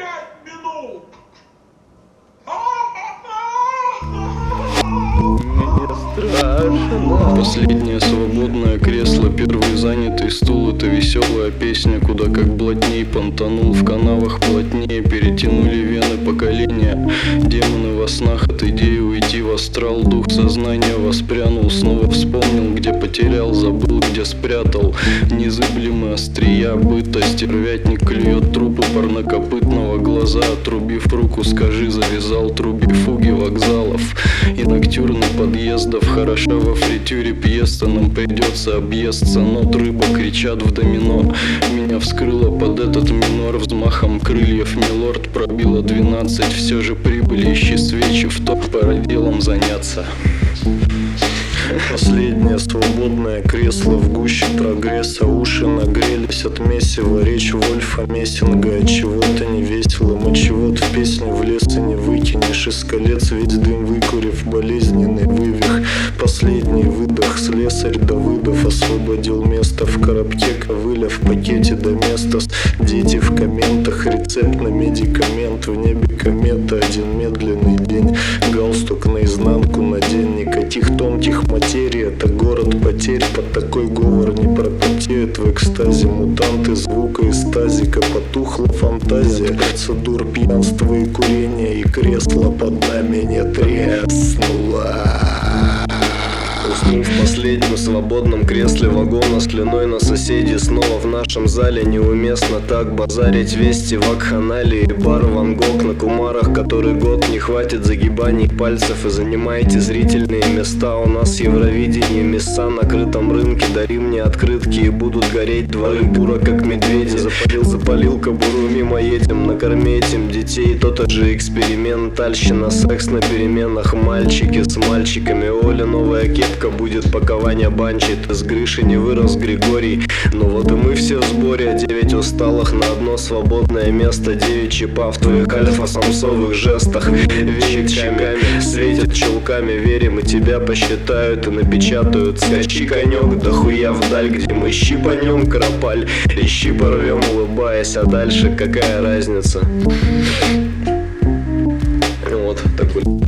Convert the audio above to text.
пять минут. Последнее свободное кресло, первый занятый стул Это веселая песня, куда как блатней понтанул. В канавах плотнее перетянули вены поколения. Демоны во снах от идеи уйти в астрал. Дух сознания воспрянул, снова вспомнил Где где спрятал Незыблемые острия. Быта Стервятник клюет трупы парнокопытного глаза. Отрубив руку, скажи, завязал труби фуги вокзалов И ноктюрны подъездов. Хороша во фритюре пьеста Нам придется объесться. Нот рыба кричат в домино. Меня вскрыло под этот минор. Взмахом крыльев милорд пробило двенадцать. Все же прибыли, ищи свечи В топ пора делом заняться Последнее свободное кресло в гуще прогресса. Уши нагрелись от месива Речь Вольфа Мессинга. От чего-то не весело Мы чего-то в песню в лес и не выкинешь Из колец. Ведь дым выкурив Болезненный вывих Последний выдох. Слесарь Давыдов освободил место. В коробке ковыля в пакете до места. Дети в комментах Рецепт на медикамент. В небе комета Один медленный день Это город потерь Под такой говор не пропотеют В экстазе мутанты звука из тазика Потухла фантазия. Процедур пьянства и курения И кресло под нами не треснуло Уснув в последнем свободном кресле вагона Слюной на соседей снова в нашем зале Неуместно так базарить вести вакханалии Бар Ван Гог на кумарах Который год не хватит загибаний пальцев. И занимайте зрительные места У нас Евровидение, места на крытом рынке Дари мне открытки и будут гореть дворы. Бура как медведи Запалил, запалил кобуру, мимо едем На корме этим детей Тот же экспериментальщина Секс на переменах, мальчики с мальчиками Оля новая кепка будет пакование банчит. Из Гриши не вырос Григорий. Но вот и мы все в сборе. Девять усталых на одно свободное место. Девять чипа в твоих альфа-самсовых жестах. Вещиками светят чулками. Верим и тебя посчитают и напечатают. Скачи конек, да хуя вдаль Где мы щипанем кропаль. Ищи порвем улыбаясь. А дальше какая разница? Вот такой